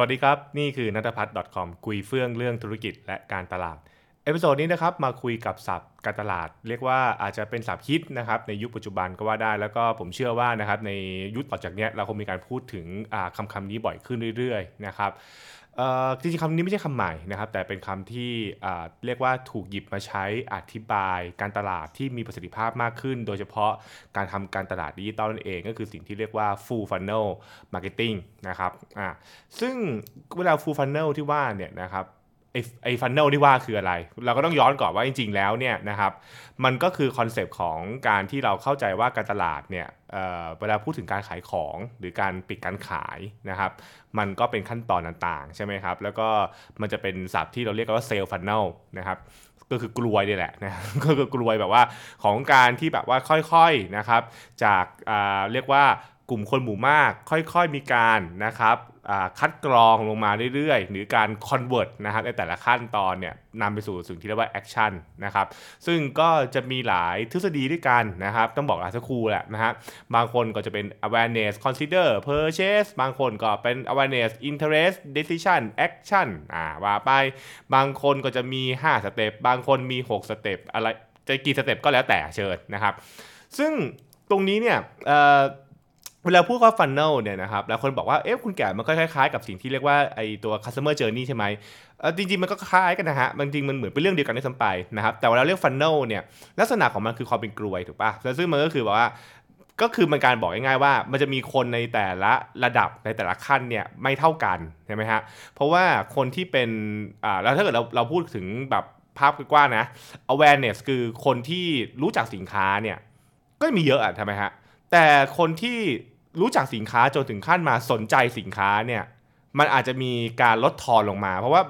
สวัสดีครับ นี่คือนัทพัฒน์ .com คุยเฟื่องเรื่องธุรกิจและการตลาด episode นี้นะครับมาคุยกับศัพท์การตลาด เรียกว่าอาจจะเป็นศัพท์ฮิตนะครับในยุคปัจจุบันก็ว่าได้ แล้วก็ผมเชื่อว่านะครับในยุคต่อจากนี้เราคงมีการพูดถึงคำคำนี้บ่อยขึ้นเรื่อยๆนะครับ จริงๆคำนี้ไม่ใช่คำใหม่นะครับ แต่เป็นคำที่เรียกว่าถูกหยิบมาใช้อธิบายการตลาดที่มีประสิทธิภาพมากขึ้น โดยเฉพาะการทำการตลาดดิจิตอลนั่นเอง ก็คือสิ่งที่เรียกว่า full funnel marketing นะครับซึ่งเวลา full funnel ที่ว่าเนี่ยนะครับ ไอ้ไอ้ funnel ที่ว่าคืออะไร เราก็ต้องย้อนก่อนว่าจริง ๆ แล้วเนี่ยนะครับมันก็คือ concept ของการที่เราเข้าใจว่าการตลาดเนี่ยเเวลาพูดถึงการขายของหรือการปิดการขายนะครับ มันก็เป็นขั้นตอนต่างๆ ใช่ไหมครับ แล้วก็มันจะเป็นศัพท์ที่เราเรียกว่า sales funnel นะครับก็คือกรวยนี่แหละนะก็คือกรวยแบบว่าของการที่แบบว่าค่อยๆนะครับ จากเรียกว่า กลุ่มคนหมู่มาก ค่อยๆมีการนะครับคัดกรองลงมาเรื่อยๆ หรือการ convert นะครับในแต่ละขั้นตอนเนี่ยนำไปสู่สิ่งที่เรียกว่า action นะครับซึ่งก็จะมีหลายทฤษฎีด้วยกันนะครับ ต้องบอกหลาย school แหละนะฮะบางคนก็จะเป็น awareness consider purchase บางคนก็เป็น awareness interest decision action อ่าว่าไปบางคนก็จะมี 5 step บางคนมี 6 step อะไรจะกี่ step ก็แล้วแต่เชิญนะครับ ซึ่งตรงนี้เนี่ยเเวลาพูดว่า funnel เนี่ยนะครับแล้วคนบอกว่าเอ๊ะคุณแก่มันก็คล้ายๆกับสิ่งที่เรียกว่าไอตัว customer journey ใช่ไหมจริงๆ มันก็คล้ายกันนะฮะจริงมันเหมือนเป็นเรื่องเดียวกันด้วยซ้ำไปนะครับแต่เวลาเรียก funnel เนี่ยลักษณะของมันคือความเป็นกรวยถูกปะซึ่งมันก็คือบอกว่าก็คือมันการบอกง่ายๆว่า มันจะมีคนในแต่ละระดับในแต่ละขั้นเนี่ยไม่เท่ากันใช่ไหมฮะเพราะว่าคนที่เป็นอ่าแล้วถ้าเกิดเราเราพูดถึงแบบภาพกว้างนะ awareness คือคนที่รู้จักสินค้าเนี่ยก็มีเยอะอะใช่ไหมฮะแต่คนที่ รู้จักสินค้าจนถึงขั้นมาสนใจสินค้าเนี่ย มันอาจจะมีการลดทอนลงมา เพราะว่า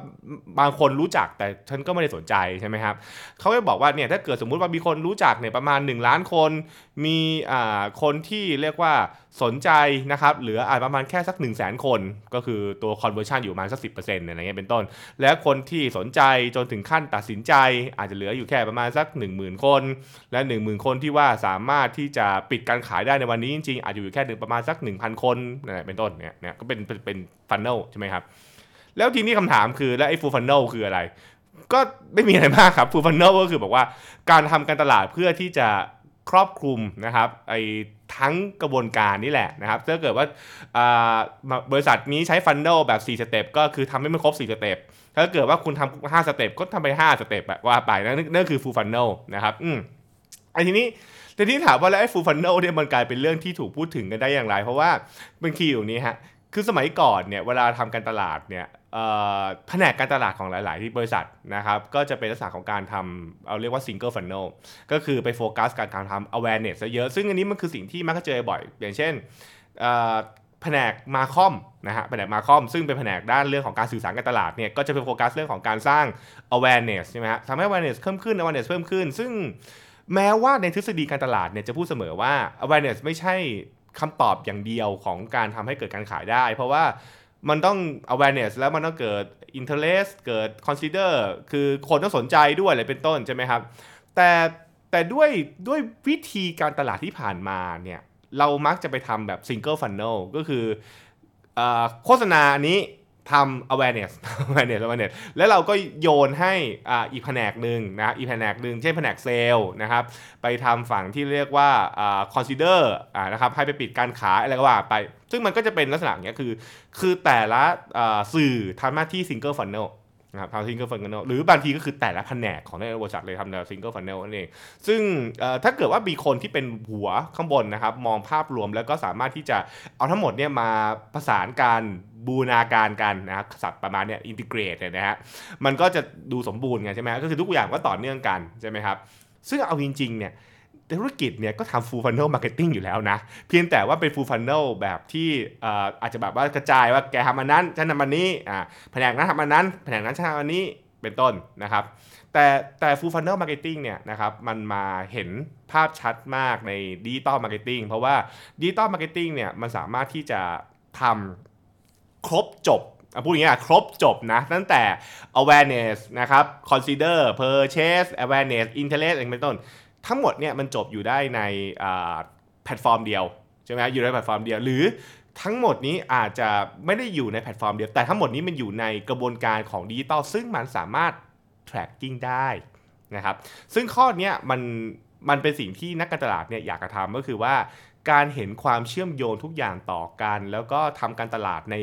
บางคนรู้จักแต่ฉันก็ไม่ได้สนใจใช่ไหมครับเขาก็บอกว่าเนี่ยถ้าเกิดสมมุติว่ามีคนรู้จักเนี่ยประมาณ 1 ล้านคน มีอ่าคนที่เรียกว่าสนใจนะครับเหลืออาจประมาณแค่สัก 1 0 0 0 0แสนคน ก็คือตัว conversion อยู่ประมาณสักสิอะไรเงี้ยเป็นต้น และคนที่สนใจจนถึงขั้นตัดสินใจ อาจจะเหลืออยู่แค่ประมาณสัก 10,000 คน และ 10,000 คนที่ว่าสามารถที่จะปิดการขายได้ในวันนี้จริงๆอาจจะอยู่แค่ประมาณสัก 1,000 คนเป็นต้นเนี่ยเนี่ยก็เป็นเป็นฟันเนลใช่ไหมครับ แล้วทีนี้คำถามคือแล้วไอ้ฟูฟันเนลคืออะไร ก็ไม่มีอะไรมากครับฟูฟันเนลก็คือบอกว่าการทำการตลาดเพื่อที่จะครอบคลุมนะครับไอ้ทั้งกระบวนการนี่แหละนะครับถ้าเกิดว่าบริษัทนี้ใช้ funnel แบบ 4 step ก็คือทำให้มันครบ 4 step ถ้าเกิดว่าคุณทำ5 step ก็ทำไป 5 step แบบว่าไปนั่นนั่นคือ full funnel นะครับอืมไอ้ทีนี้แต่ที่ถามว่าแล้วไอ้ full funnel เนี่ยมันกลายเป็นเรื่องที่ถูกพูดถึงกันได้อย่างไร เพราะว่าเป็น key อยู่นี้ฮะ คือสมัยก่อนเนี่ยเวลาทำการตลาดเนี่ยแผนกการตลาดของหลาย ๆ ที่บริษัทนะครับก็จะเป็นลักษณะของการทำเอาเรียกว่า single funnel ก็คือไปโฟกัสการทำ awareness เยอะ ซึ่งอันนี้มันคือสิ่งที่มักจะเจอบ่อย อย่างเช่นแผนกมาคอมนะฮะแผนกมาคอมซึ่งเป็นแผนกด้านเรื่องของการสื่อสารการตลาดเนี่ยก็จะไปโฟกัสเรื่องของการสร้าง awareness ใช่ไหมฮะทำให้ awareness เพิ่มขึ้น awareness เพิ่มขึ้น ซึ่งแม้ว่าในทฤษฎีการตลาดเนี่ยจะพูดเสมอว่า awareness ไม่ใช่ คำตอบอย่างเดียวของการทำให้เกิดการขายได้ เพราะว่ามันต้อง awareness แล้วมันต้องเกิด interest เกิด consider คือคนต้องสนใจด้วยอะไรเป็นต้นใช่ไหมครับ แต่แต่ด้วยด้วยวิธีการตลาดที่ผ่านมาเนี่ยเรามักจะไปทำแบบ single funnel ก็คือโฆษณาอันนี้ ทำ awareness awareness awareness แล้วเราก็โยนให้อ่าอีกแผนกหนึ่งนะอีกแผนกหนึ่งเช่นแผนกเซลล์นะครับไปทำฝั่งที่เรียกว่าอ่า consider อ่านะครับให้ไปปิดการขายอะไรก็ว่าไป ซึ่งมันก็จะเป็นลักษณะอย่างเงี้ยคือ คือแต่ละสื่อทำหน้าที่ single funnel นะครับทำ single funnel หรือบางทีก็คือแต่ละแผนกของในบริษัทเลยทำแนว single funnel นั่นเอง ซึ่งถ้าเกิดว่ามีคนที่เป็นหัวข้างบนนะครับ มองภาพรวมแล้วก็สามารถที่จะเอาทั้งหมดเนี่ยมาประสานการบูนาการกันนะครับศัพท์ประมาณเนี่ย integrate เนี่ยนะฮะมันก็จะดูสมบูรณ์ไงใช่ไหมก็คือทุกอย่างก็ต่อเนื่องกันใช่ไหมครับซึ่งเอาจริงๆเนี่ย ธุรกิจเนี่ยก็ทำ full funnel marketing อยู่แล้วนะ เพียงแต่ว่าเป็น full funnel แบบที่อาจจะแบบว่ากระจายว่าแกทำอันนั้นฉันทำอันนี้แผนกนั้นทำอันนั้นแผนกนั้นฉันทำอันนี้เป็นต้นนะครับ แต่แต่ full funnel marketing เนี่ยนะครับมันมาเห็นภาพชัดมากใน digital marketing เพราะว่า digital marketing เนี่ยมันสามารถที่จะทำครบจบพูดอย่างนี้ครบจบนะตั้งแต่ awareness นะครับ consider purchase awareness interest อะไรเป็นต้น ทั้งหมดเนี่ยมันจบอยู่ได้ในแพลตฟอร์มเดียวใช่ไหมอยู่ในแพลตฟอร์มเดียวหรือทั้งหมดนี้อาจจะไม่ได้อยู่ในแพลตฟอร์มเดียว แต่ทั้งหมดนี้มันอยู่ในกระบวนการของดิจิตอลซึ่งมันสามารถ tracking ได้นะครับซึ่งข้อนี้มันมันเป็นสิ่งที่นักการตลาดเนี่ยอยากจะทำก็คือว่า การเห็นความเชื่อมโยงทุกอย่างต่อกัน แล้วก็ทำการตลาดใน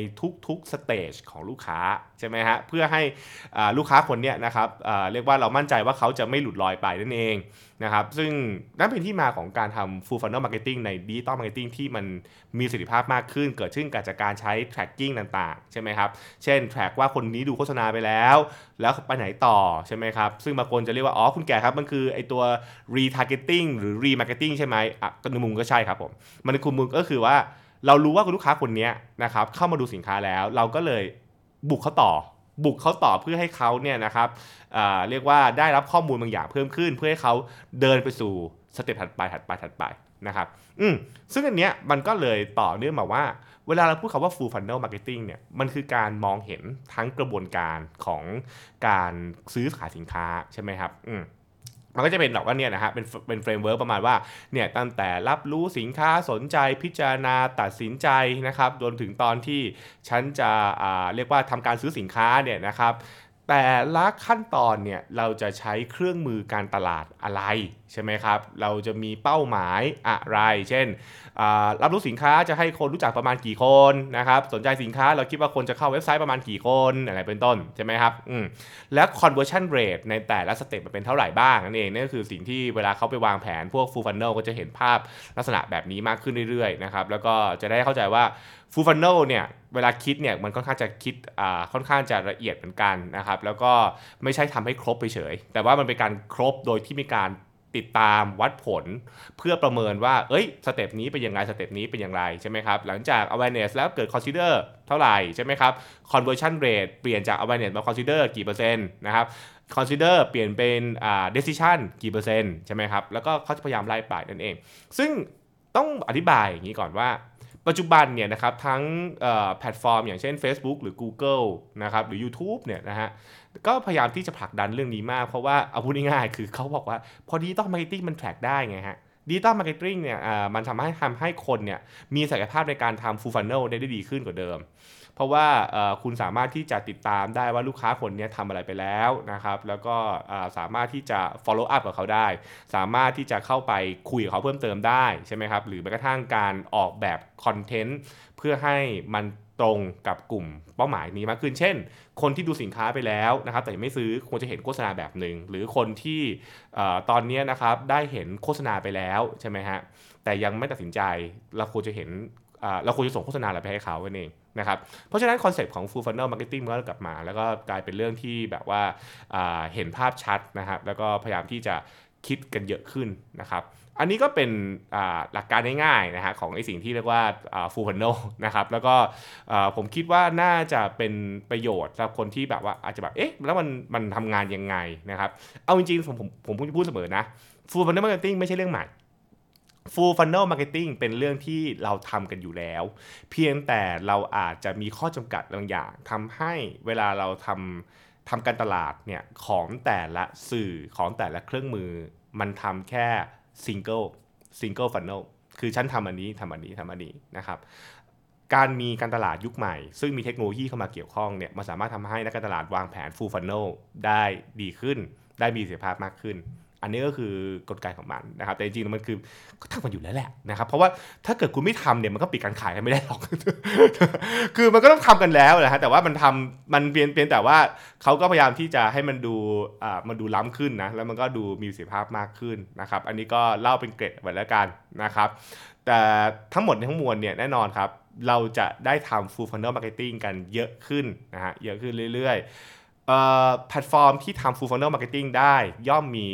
ทุกๆสเตจของลูกค้าใช่ไหมฮะเพื่อให้ลูกค้าคนนี้นะครับเรียกว่าเรามั่นใจว่าเขาจะไม่หลุดลอยไปนั่นเองนะครับซึ่งนั่นเป็นที่มาของการทำ full funnel marketing ใน digital marketing ที่มันมีประสิทธิภาพมากขึ้น เกิดขึ้นจากการใช้ tracking ต่างๆ ใช่ไหมครับ เช่น track ว่าคนนี้ดูโฆษณาไปแล้วแล้วไปไหนต่อใช่ไหมครับ ซึ่งบางคนจะเรียกว่า อ๋อ คุณแก่ครับ มันคือไอตัว retargeting หรือ remarketing ใช่ไหมอะก็ในมุมก็ใช่ครับผม มันในคุมมุมก็คือว่า เรารู้ว่าคุณลูกค้าคนนี้นะครับ เข้ามาดูสินค้าแล้ว เราก็เลยบุกเขาต่อ บุกเขาต่อเพื่อให้เขาเนี่ยนะครับเรียกว่าได้รับข้อมูลบางอย่างเพิ่มขึ้น เพื่อให้เขาเดินไปสู่สเต็ปถัดไปถัดไปถัดไปนะครับ อืมซึ่งอันเนี้ยมันก็เลยต่อเนื่องมาว่า เวลาเราพูดคำว่า full funnel marketing เนี่ย มันคือการมองเห็นทั้งกระบวนการของการซื้อขายสินค้าใช่ไหมครับ อืมมันก็จะเป็นแบบว่าเนี่ยนะฮะเป็นเป็น framework ประมาณว่าเนี่ยตั้งแต่รับรู้สินค้าสนใจพิจารณาตัดสินใจนะครับจนถึงตอนที่ฉันจะอ่าเรียกว่าทำการซื้อสินค้าเนี่ยนะครับ แต่ละขั้นตอนเนี่ยเราจะใช้เครื่องมือการตลาดอะไรใช่ไหมครับ เราจะมีเป้าหมายอะไร เช่นรับรู้สินค้าจะให้คนรู้จักประมาณกี่คนนะครับ สนใจสินค้าเราคิดว่าคนจะเข้าเว็บไซต์ประมาณกี่คนอะไรเป็นต้นใช่ไหมครับอืมและ conversion rate ในแต่ละ step มันเป็นเท่าไหร่บ้างนั่นเองนั่นก็คือสิ่งที่เวลาเขาไปวางแผนพวก full funnel ก็จะเห็นภาพลักษณะแบบนี้มากขึ้นเรื่อยๆนะครับแล้วก็จะได้เข้าใจว่า full funnel เนี่ยเวลาคิดเนี่ยมันค่อนข้างจะคิดอ่าค่อนข้างจะละเอียดเหมือนกันนะครับแล้วก็ไม่ใช่ทำให้ครบไปเฉย แต่ว่ามันเป็นการครบโดยที่มีการติดตามวัดผลเพื่อประเมินว่า เอ้ย step นี้เป็นยังไง step นี้เป็นอย่างไรใช่ไหมครับหลังจาก awareness แล้วเกิด consider เท่าไหร่ใช่ไหมครับ conversion rate เปลี่ยนจาก awareness มา consider กี่เปอร์เซ็นต์นะครับ consider เปลี่ยนเป็นอ่า decision กี่เปอร์เซ็นต์ใช่ไหมครับแล้วก็เขาจะพยายามไล่ไปนั่นเอง ซึ่งต้องอธิบายอย่างนี้ก่อนว่า ปัจจุบันเนี่ยนะครับทั้งแพลตฟอร์ม อย่างเช่น Facebook หรือ Google นะครับหรือ YouTube เนี่ยนะฮะก็พยายามที่จะผลักดันเรื่องนี้มาก เพราะว่าเอาพูดง่ายๆคือเขาบอกว่าพอ digital marketing มัน track ได้ไงฮะ digital marketing เนี่ยมันทำให้ทำให้คนเนี่ยมีศักยภาพในการทำฟูลฟันเนลได้ดีขึ้นกว่าเดิม เพราะว่าคุณสามารถที่จะติดตามได้ว่าลูกค้าคนนี้ทำอะไรไปแล้วนะครับแล้วก็สามารถที่จะ follow up กับเขาได้ สามารถที่จะเข้าไปคุยกับเขาเพิ่มเติมได้ใช่ไหมครับหรือแม้กระทั่งการออกแบบคอนเทนต์เพื่อให้มันตรงกับกลุ่มเป้าหมายนี้มากขึ้น เช่น คนที่ดูสินค้าไปแล้วนะครับ แต่ยังไม่ซื้อควรจะเห็นโฆษณาแบบหนึ่ง หรือคนที่ตอนนี้นะครับได้เห็นโฆษณาไปแล้วใช่ไหมฮะ แต่ยังไม่ตัดสินใจ เราควรจะเห็นเราควรจะส่งโฆษณาอะไรไปให้เขาเอง นะครับเพราะฉะนั้นคอนเซปต์ของ full funnel marketing มันก็กลับมา แล้วก็กลายเป็นเรื่องที่แบบว่าเห็นภาพชัดนะครับแล้วก็พยายามที่จะคิดกันเยอะขึ้นนะครับอันนี้ก็เป็นหลักการง่ายๆนะฮะของไอสิ่งที่เรียกว่า full funnel นะครับแล้วก็ผมคิดว่าน่าจะเป็นประโยชน์สำหรับคนที่แบบว่าอาจจะแบบเอ๊ะแล้วมันมันทำงานยังไงนะครับเอาจริงๆผมผมผมพูดเสมอนะ full funnel marketing ไม่ใช่เรื่องใหม่ full funnel marketing เป็นเรื่องที่เราทำกันอยู่แล้ว เพียงแต่เราอาจจะมีข้อจำกัดบางอย่างทำให้เวลาเราทำทำการตลาดเนี่ยของแต่ละสื่อของแต่ละเครื่องมือ มันทำแค่ single single funnel คือฉันทำอันนี้ทำอันนี้ทำอันนี้นะครับการมีการตลาดยุคใหม่ ซึ่งมีเทคโนโลยีเข้ามาเกี่ยวข้องเนี่ยมันสามารถทำให้นักการตลาดวางแผน full funnel ได้ดีขึ้น ได้มีประสิทธิภาพมากขึ้น อันนี้ก็คือกลไกของมันนะครับแต่จริงๆมันคือก็ทำมันอยู่แล้วแหละนะครับเพราะว่าถ้าเกิดคุณไม่ทำเนี่ยมันก็ปิดการขายกันไม่ได้หรอก คือมันก็ต้องทำกันแล้วนะฮะแต่ว่ามันทำมันเปลี่ยนเปลี่ยนแต่ว่าเขาก็พยายามที่จะให้มันดูอ่ามันดูล้ำขึ้นนะแล้วมันก็ดูมีประสิทธิภาพมากขึ้นนะครับ อันนี้ก็เล่าเป็นเกร็ดไว้แล้วกันนะครับ แต่ทั้งหมดทั้งมวลเนี่ยแน่นอนครับเราจะได้ทำ full funnel marketing กันเยอะขึ้นนะฮะเยอะขึ้นเรื่อยๆ แพลตฟอร์มที่ทำ full funnel marketing ได้ย่อมมี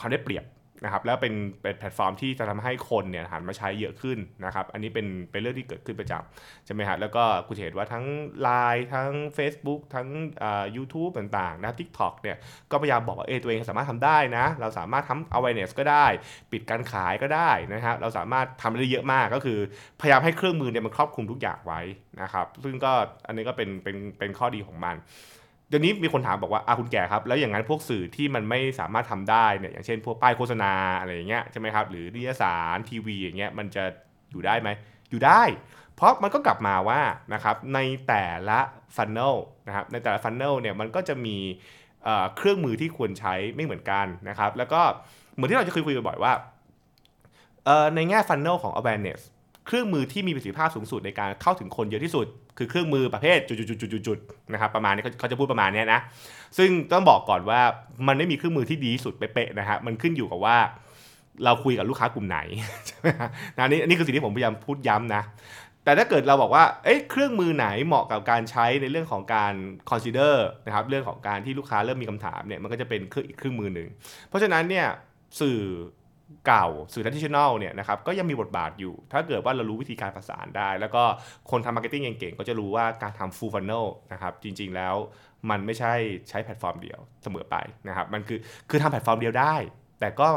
ความได้เปรียบนะครับแล้วเป็นเป็นแพลตฟอร์มที่จะทำให้คนเนี่ยหันมาใช้เยอะขึ้นนะครับอันนี้เป็นเป็นเรื่องที่เกิดขึ้นประจำใช่ไหมฮะแล้วก็คุณเห็นว่าทั้ง Line ทั้ง Facebook ทั้งยูทูบต่างๆนะ TikTok เนี่ยก็พยายามบอกว่าเอตัวเองสามารถทำได้นะ เราสามารถทำ awareness ก็ได้ ปิดการขายก็ได้นะครับเราสามารถทำได้เยอะมากก็คือพยายามให้เครื่องมือเนี่ยมันครอบคลุมทุกอย่างไว้นะครับซึ่งก็อันนี้ก็เป็นเป็นเป็นข้อดีของมัน เดี๋ยวนี้มีคนถามบอกว่าอาคุณแก่ครับ แล้วอย่างนั้นพวกสื่อที่มันไม่สามารถทำได้เนี่ยอย่างเช่น พวกป้ายโฆษณาอะไรอย่างเงี้ยใช่ไหมครับหรือนิยสารทีวีอย่างเงี้ยมันจะอยู่ได้ไหมอยู่ได้ เพราะมันก็กลับมาว่านะครับในแต่ละฟันเนลนะครับในแต่ละฟันเนลเนี่ยมันก็จะมีเครื่องมือที่ควรใช้ไม่เหมือนกันนะครับแล้วก็เหมือนที่เราจะเคยคุยกันบ่อยว่าในแง่ฟันเนลของ awareness เครื่องมือที่มีประสิทธิภาพสูงสุดในการเข้าถึงคนเยอะที่สุด คือเครื่องมือประเภทจุดๆๆๆนะครับประมาณนี้เขาจะพูดประมาณนี้นะซึ่งต้องบอกก่อนว่ามันไม่มีเครื่องมือที่ดีที่สุดเป๊ะๆนะฮะมันขึ้นอยู่กับว่าเราคุยกับลูกค้ากลุ่มไหนใช่ไหมฮะนนี่นี่คือสิ่งที่ผมพยายามพูดย้ำนะแต่ถ้าเกิดเราบอกว่า เอ้เครื่องมือไหนเหมาะกับการใช้ในเรื่องของการ consider นะครับ เรื่องของการที่ลูกค้าเริ่มมีคำถามเนี่ย มันก็จะเป็นเครื่องอีกเครื่องมือหนึ่ง เพราะฉะนั้นเนี่ย สื่อ เก่าสื่อ traditional เนี่ยนะครับก็ยังมีบทบาทอยู่ ถ้าเกิดว่าเรารู้วิธีการประสานได้ แล้วก็คนทำ marketing เก่งๆ ก็จะรู้ว่าการทำ full funnel นะครับจริงๆแล้วมันไม่ใช่ใช้แพลตฟอร์มเดียวเสมอไปนะครับมันคือคือทำแพลตฟอร์มเดียวได้ แต่ก็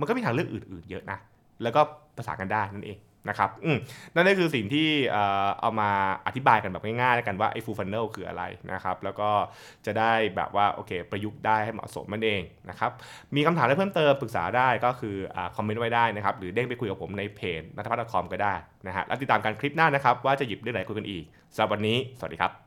มันก็มีทางเลือกอื่นๆ เยอะนะแล้วก็ประสานกันได้นั่นเอง นะครับอืมนั่นก็คือสิ่งที่เอามาอธิบายกันแบบง่ายๆกันว่าไอ้ฟูลฟันเนลคืออะไรนะครับ แล้วก็จะได้แบบว่าโอเค ประยุกต์ได้ให้เหมาะสมมันเองนะครับ มีคำถามอะไรเพิ่มเติมปรึกษาได้ก็คือคอมเมนต์ไว้ได้นะครับ หรือเด้งไปคุยกับผมในเพจนัทพัฒน์คอมก็ได้นะฮะ แล้วติดตามการคลิปหน้านะครับ ว่าจะหยิบเรื่องไหนคุยกันอีกสำหรับวันนี้ สวัสดีครับ